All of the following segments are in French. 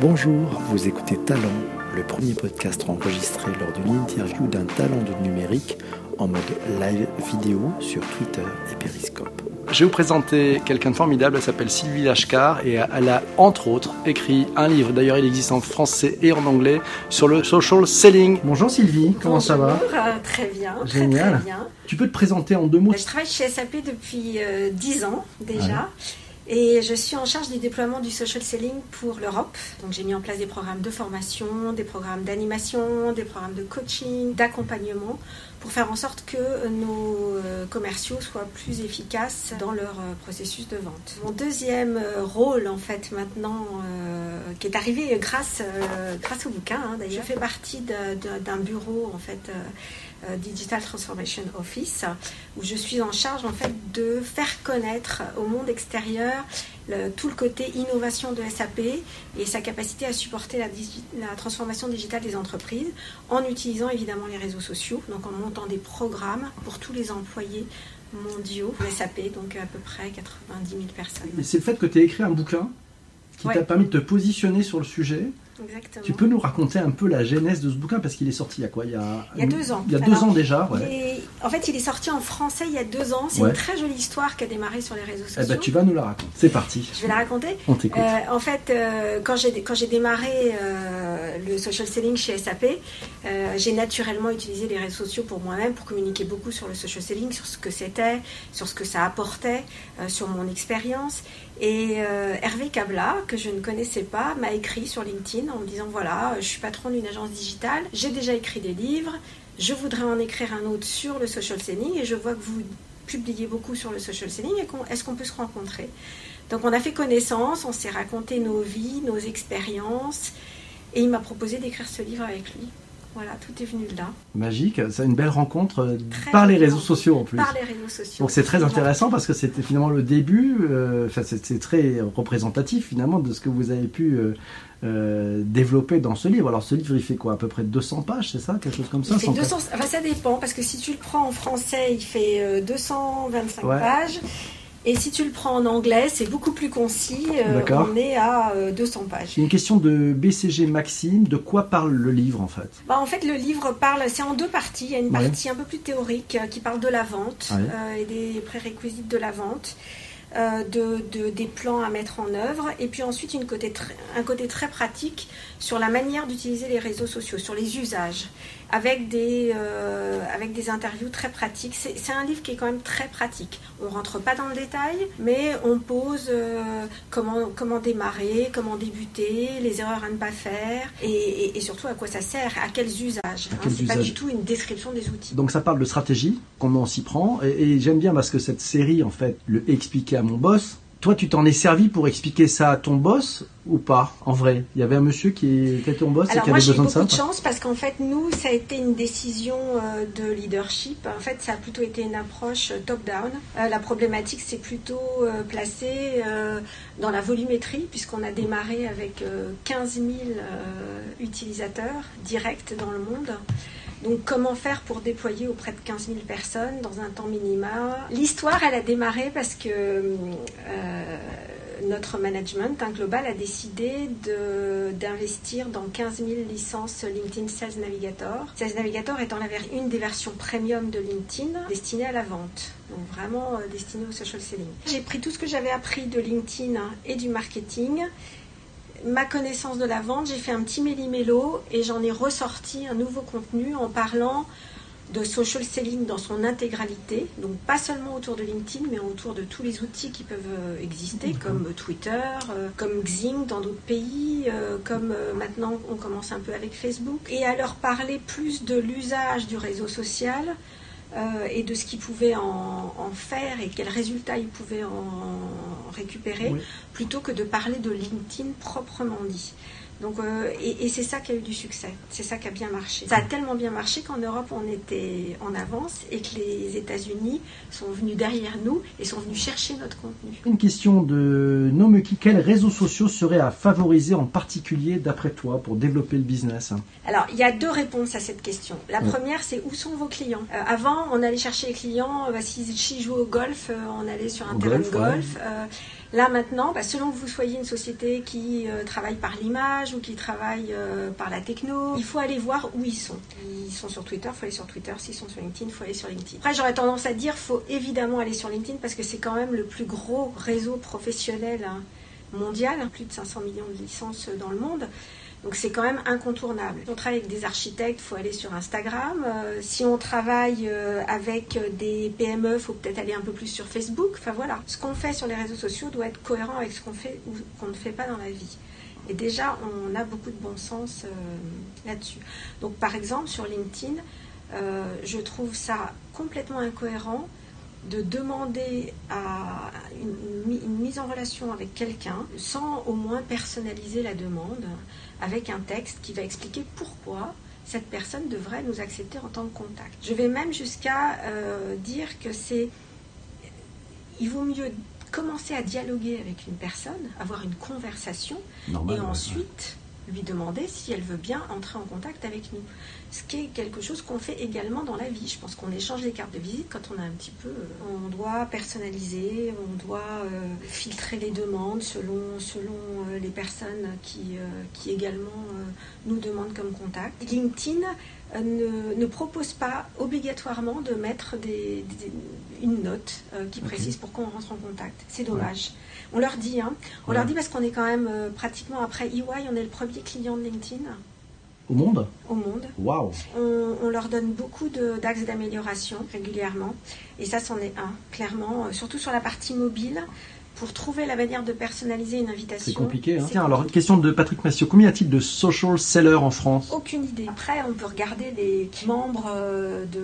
Bonjour, vous écoutez Talent, le premier podcast enregistré lors d'une interview d'un talent de numérique en mode live vidéo sur Twitter et Periscope. Je vais vous présenter quelqu'un de formidable, elle s'appelle Sylvie Lashkar et elle a entre autres écrit un livre, d'ailleurs il existe en français et en anglais, sur le social selling. Bonjour Sylvie, comment ça va? Euh, Très bien, Génial. Très, très bien. Tu peux te présenter en deux mots Je travaille chez SAP depuis euh, 10 ans déjà. Et je suis en charge du déploiement du social selling pour l'Europe. Donc j'ai mis en place des programmes de formation, des programmes d'animation, des programmes de coaching, d'accompagnement pour faire en sorte que nos euh, commerciaux soient plus efficaces dans leur euh, processus de vente. Mon deuxième euh, rôle en fait maintenant, qui est arrivé grâce, grâce au bouquin hein, d'ailleurs, je fais partie d'un bureau en fait Digital Transformation Office, où je suis en charge en fait de faire connaître au monde extérieur tout le côté innovation de SAP et sa capacité à supporter la, la, transformation digitale des entreprises en utilisant évidemment les réseaux sociaux, donc en montant des programmes pour tous les employés mondiaux de SAP, donc à peu près 90 000 personnes. C'est le fait que tu aies écrit un bouquin qui t'a permis de te positionner sur le sujet Exactement. Tu peux nous raconter un peu la genèse de ce bouquin parce qu'il est sorti il y a quoi il y a, il y a deux ans. Il y a deux ans déjà. en fait, il est sorti en français il y a deux ans. C'est une très jolie histoire qui a démarré sur les réseaux sociaux. Eh ben, tu vas nous la raconter. C'est parti. Je vais la raconter. On t'écoute. Euh, en fait, euh, quand j'ai quand j'ai démarré euh, le social selling chez SAP, j'ai naturellement utilisé les réseaux sociaux pour moi-même pour communiquer beaucoup sur le social selling, sur ce que c'était, sur ce que ça apportait, sur mon expérience. Et Hervé Cabla, que je ne connaissais pas, m'a écrit sur LinkedIn en me disant voilà je suis patron d'une agence digitale, j'ai déjà écrit des livres, je voudrais en écrire un autre sur le social selling et je vois que vous publiez beaucoup sur le social selling. Est-ce qu'on peut se rencontrer? Donc on a fait connaissance, on s'est raconté nos vies, nos expériences et il m'a proposé d'écrire ce livre avec lui. Voilà, tout est venu de là. Magique, c'est une belle rencontre euh, par les réseaux sociaux en plus. Par les réseaux sociaux. Donc c'est très intéressant parce que c'était finalement le début, euh, enfin c'est très représentatif finalement de ce que vous avez pu euh, développer dans ce livre. Alors ce livre il fait quoi? À peu près 200 pages, c'est ça? Quelque chose comme ça? Il fait 200, enfin, Ça dépend parce que si tu le prends en français, il fait 225 pages. Et si tu le prends en anglais, c'est beaucoup plus concis. Euh, on est à 200 euh, pages. Une question de BCG Maxime. De quoi parle le livre en fait? Bah, En fait, le livre parle, c'est en deux parties. Il y a une partie un peu plus théorique euh, qui parle de la vente et des prérequis de la vente. de, des plans à mettre en œuvre, et puis ensuite une côté un côté très pratique sur la manière d'utiliser les réseaux sociaux, sur les usages avec des, euh, avec des interviews très pratiques. C'est un livre qui est quand même très pratique. On rentre pas dans le détail, mais on pose euh, comment, comment démarrer, comment débuter, les erreurs à ne pas faire, et, surtout à quoi ça sert, à quels usages. Hein, c'est pas du tout une description des outils. Donc ça parle de stratégie, comment on s'y prend, et, et j'aime bien parce que cette série, en fait, le expliquer à mon boss, toi, tu t'en es servi pour expliquer ça à ton boss ou pas En vrai, il y avait un monsieur qui était ton boss et qui avait besoin de ça. j'ai beaucoup de chance parce qu'en fait, nous, ça a été une décision euh, de leadership. En fait, ça a plutôt été une approche euh, top-down. Euh, la problématique, c'est plutôt placé dans la volumétrie, puisqu'on a démarré avec 15 000 utilisateurs directs dans le monde. Donc comment faire pour déployer auprès de 15 000 personnes dans un temps minimal L'histoire, elle a démarré parce que euh, notre management un global a décidé d'investir dans 15 000 licences LinkedIn Sales Navigator. Sales Navigator étant la, une des versions premium de LinkedIn destinée à la vente, donc vraiment euh, destinée au social selling. J'ai pris tout ce que j'avais appris de LinkedIn et du marketing ma connaissance de la vente, j'ai fait un petit méli-mélo et j'en ai ressorti un nouveau contenu en parlant de social selling dans son intégralité, donc pas seulement autour de LinkedIn, mais autour de tous les outils qui peuvent euh, exister, comme Twitter, euh, comme Xing dans d'autres pays, euh, comme maintenant on commence un peu avec Facebook, et à leur parler plus de l'usage du réseau social, euh, et de ce qu'ils pouvaient en, faire et quels résultats ils pouvaient en récupérer, plutôt que de parler de LinkedIn proprement dit. Donc, euh, et, c'est ça qui a eu du succès, c'est ça qui a bien marché. Ça a tellement bien marché qu'en Europe, on était en avance et que les États-Unis sont venus derrière nous et sont venus chercher notre contenu. Une question de Nomuki quels réseaux sociaux seraient à favoriser en particulier d'après toi pour développer le business? Alors, il y a deux réponses à cette question. La première, c'est où sont vos clients? Euh, Avant, on allait chercher les clients, euh, bah, si, si jouaient au golf, on allait sur un terrain de golf. Là maintenant, bah, selon que vous soyez une société qui euh, travaille par l'image ou qui travaille euh, par la techno, il faut aller voir où ils sont. Ils sont sur Twitter, il faut aller sur Twitter. S'ils sont sur LinkedIn, il faut aller sur LinkedIn. Après, j'aurais tendance à dire, faut évidemment aller sur LinkedIn parce que c'est quand même le plus gros réseau professionnel hein, mondial, plus de 500 millions de licences dans le monde. Donc c'est quand même incontournable. Si on travaille avec des architectes, il faut aller sur Instagram. Euh, si on travaille euh, avec des PME, faut peut-être aller un peu plus sur Facebook. Enfin voilà, ce qu'on fait sur les réseaux sociaux doit être cohérent avec ce qu'on fait ou qu'on ne fait pas dans la vie. Et déjà, on a beaucoup de bon sens euh, là-dessus. Donc par exemple, sur LinkedIn, je trouve ça complètement incohérent de demander à une, mise en relation avec quelqu'un sans au moins personnaliser la demande avec un texte qui va expliquer pourquoi cette personne devrait nous accepter en tant que contact. Je vais même jusqu'à euh, dire que c'est il vaut mieux commencer à dialoguer avec une personne, avoir une conversation, et ensuite lui demander si elle veut bien entrer en contact avec nous. Ce qui est quelque chose qu'on fait également dans la vie. Je pense qu'on échange des cartes de visite quand on a un petit peu... Euh, on doit personnaliser, on doit euh, filtrer les demandes selon, euh, les personnes qui, qui également nous demandent comme contact. LinkedIn ne, propose pas obligatoirement de mettre des, une note qui précise pourquoi on rentre en contact. C'est dommage. On leur dit, hein. on leur dit parce qu'on est quand même euh, pratiquement après EY, on est le premier client de LinkedIn. Au monde? Au monde. Waouh on, leur donne beaucoup d'axes d'amélioration régulièrement. Et ça, c'en est un, clairement. Euh, surtout sur la partie mobile pour trouver la manière de personnaliser une invitation. C'est compliqué. Hein. Tiens, alors une question de Patrick Massiot. Combien y a-t-il de social sellers en France? Aucune idée. Après, on peut regarder les membres euh, de,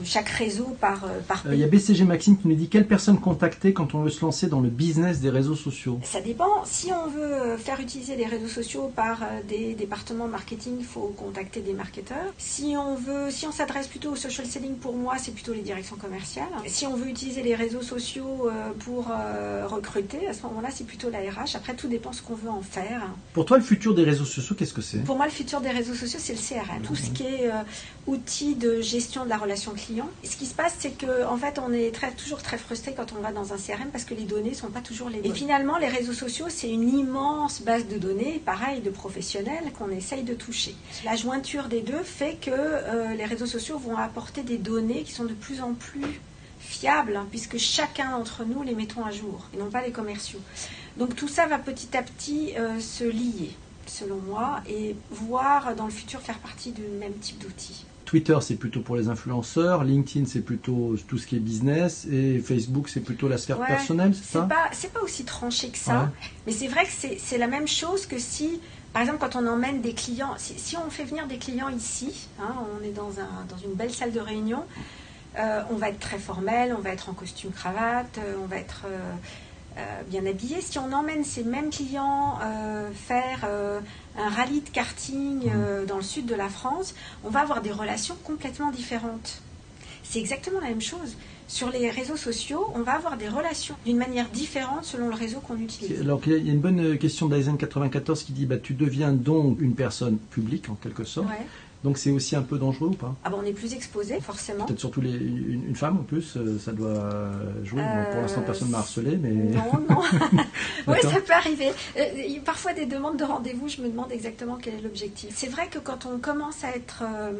de, chaque réseau par, euh, par pays. Il y a BCG Maxime qui nous dit quelle personne contacter quand on veut se lancer dans le business des réseaux sociaux? Ça dépend. Si on veut euh, faire utiliser les réseaux sociaux par des départements marketing, il faut contacter des marketeurs. Si on veut, si on s'adresse plutôt au social selling, pour moi, c'est plutôt les directions commerciales. Si on veut utiliser les réseaux sociaux pour recruter, à ce moment-là, c'est plutôt la RH. Après, tout dépend ce qu'on veut en faire. Pour toi, le futur des réseaux sociaux, qu'est-ce que c'est? Pour moi, le futur des réseaux sociaux, c'est le CRM. Tout ce qui est euh, outil de gestion de la relation client. Et ce qui se passe, c'est que en fait, on est très, toujours très frustré quand on va dans un CRM parce que les données sont pas toujours les bonnes. Et finalement, les réseaux sociaux, c'est une immense base de données, pareil, de professionnels qu'on essaye de toucher. La jointure des deux fait que euh, les réseaux sociaux vont apporter des données qui sont de plus en plus fiables, hein, puisque chacun d'entre nous les mettons à jour, et non pas les commerciaux. Donc tout ça va petit à petit euh, se lier, selon moi, et voir dans le futur faire partie du même type d'outils. Twitter, c'est plutôt pour les influenceurs, LinkedIn, c'est plutôt tout ce qui est business, et Facebook, c'est plutôt la sphère personnelle, c'est ça C'est pas aussi tranché que ça, mais c'est vrai que c'est la même chose que si, par exemple, quand on emmène des clients, si, on fait venir des clients ici, hein, on est dans, un, dans une belle salle de réunion, euh, on va être très formel, on va être en costume cravate, euh, on va être euh, bien habillé. Si on emmène ces mêmes clients faire un rallye de karting mmh. dans le sud de la France, on va avoir des relations complètement différentes. C'est exactement la même chose. Sur les réseaux sociaux, on va avoir des relations d'une manière différente selon le réseau qu'on utilise. Alors, il y a une bonne question d'Aizen94 qui dit bah, Tu deviens donc une personne publique en quelque sorte. Donc c'est aussi un peu dangereux ou pas? Ah bon, on est plus exposé, forcément. Peut-être surtout les, une, femme en plus, euh, ça doit jouer. pour l'instant, personne ne m'a harcelé, mais. Non, non. oui, ça peut arriver. Euh, parfois, des demandes de rendez-vous, je me demande exactement quel est l'objectif. C'est vrai que quand on commence à être, euh,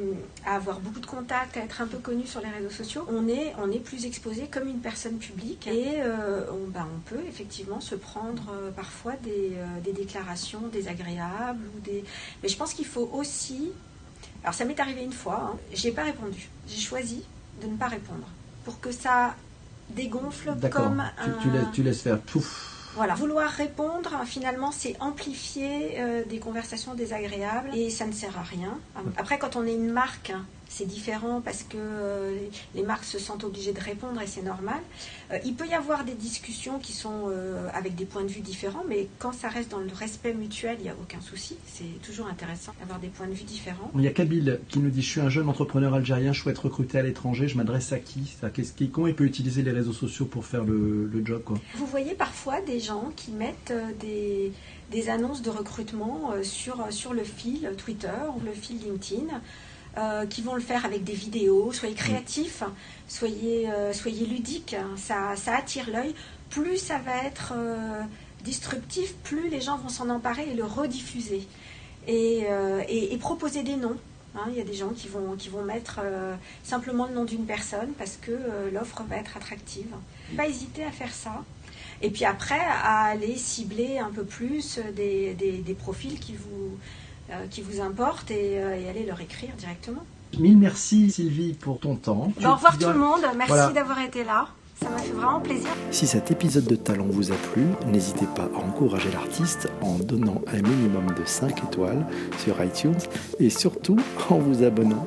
à avoir beaucoup de contacts, à être un peu connu sur les réseaux sociaux, on est, on est plus exposé comme une personne publique et on, ben, on peut effectivement se prendre parfois des, des déclarations désagréables ou des. Mais je pense qu'il faut aussi alors ça m'est arrivé une fois, hein. j'ai pas répondu. J'ai choisi de ne pas répondre pour que ça dégonfle comme un... tu, laisses, tu laisses faire pouf. Voilà. Vouloir répondre, finalement, c'est amplifier euh, des conversations désagréables et ça ne sert à rien. Après, quand on est une marque, hein, c'est différent parce que euh, les marques se sentent obligées de répondre et c'est normal. Euh, il peut y avoir des discussions qui sont euh, avec des points de vue différents, mais quand ça reste dans le respect mutuel, il n'y a aucun souci. C'est toujours intéressant d'avoir des points de vue différents. Il y a Kabil qui nous dit Je suis un jeune entrepreneur algérien, je souhaite recruter à l'étranger, je m'adresse à qui? Qui Comment il peut utiliser les réseaux sociaux pour faire le, job quoi? Vous voyez parfois des gens qui mettent des, des annonces de recrutement sur, sur le fil Twitter ou le fil LinkedIn. Euh, qui vont le faire avec des vidéos. Soyez créatifs, soyez, euh, soyez ludiques, ça, ça attire l'œil plus ça va être disruptif, plus les gens vont s'en emparer et le rediffuser. Et, et, proposer des noms. Hein. il y a des gens qui vont, qui vont mettre simplement le nom d'une personne parce que l'offre va être attractive. Pas hésiter à faire ça. Et puis après, à aller cibler un peu plus des, des, profils qui vous, euh, qui vous importent et, euh, et, aller leur écrire directement. Mille merci Sylvie pour ton temps. au revoir tout le monde, merci d'avoir été là. Ça m'a fait vraiment plaisir. Si cet épisode de Talent vous a plu, n'hésitez pas à encourager l'artiste en donnant un minimum de 5 étoiles sur iTunes et surtout en vous abonnant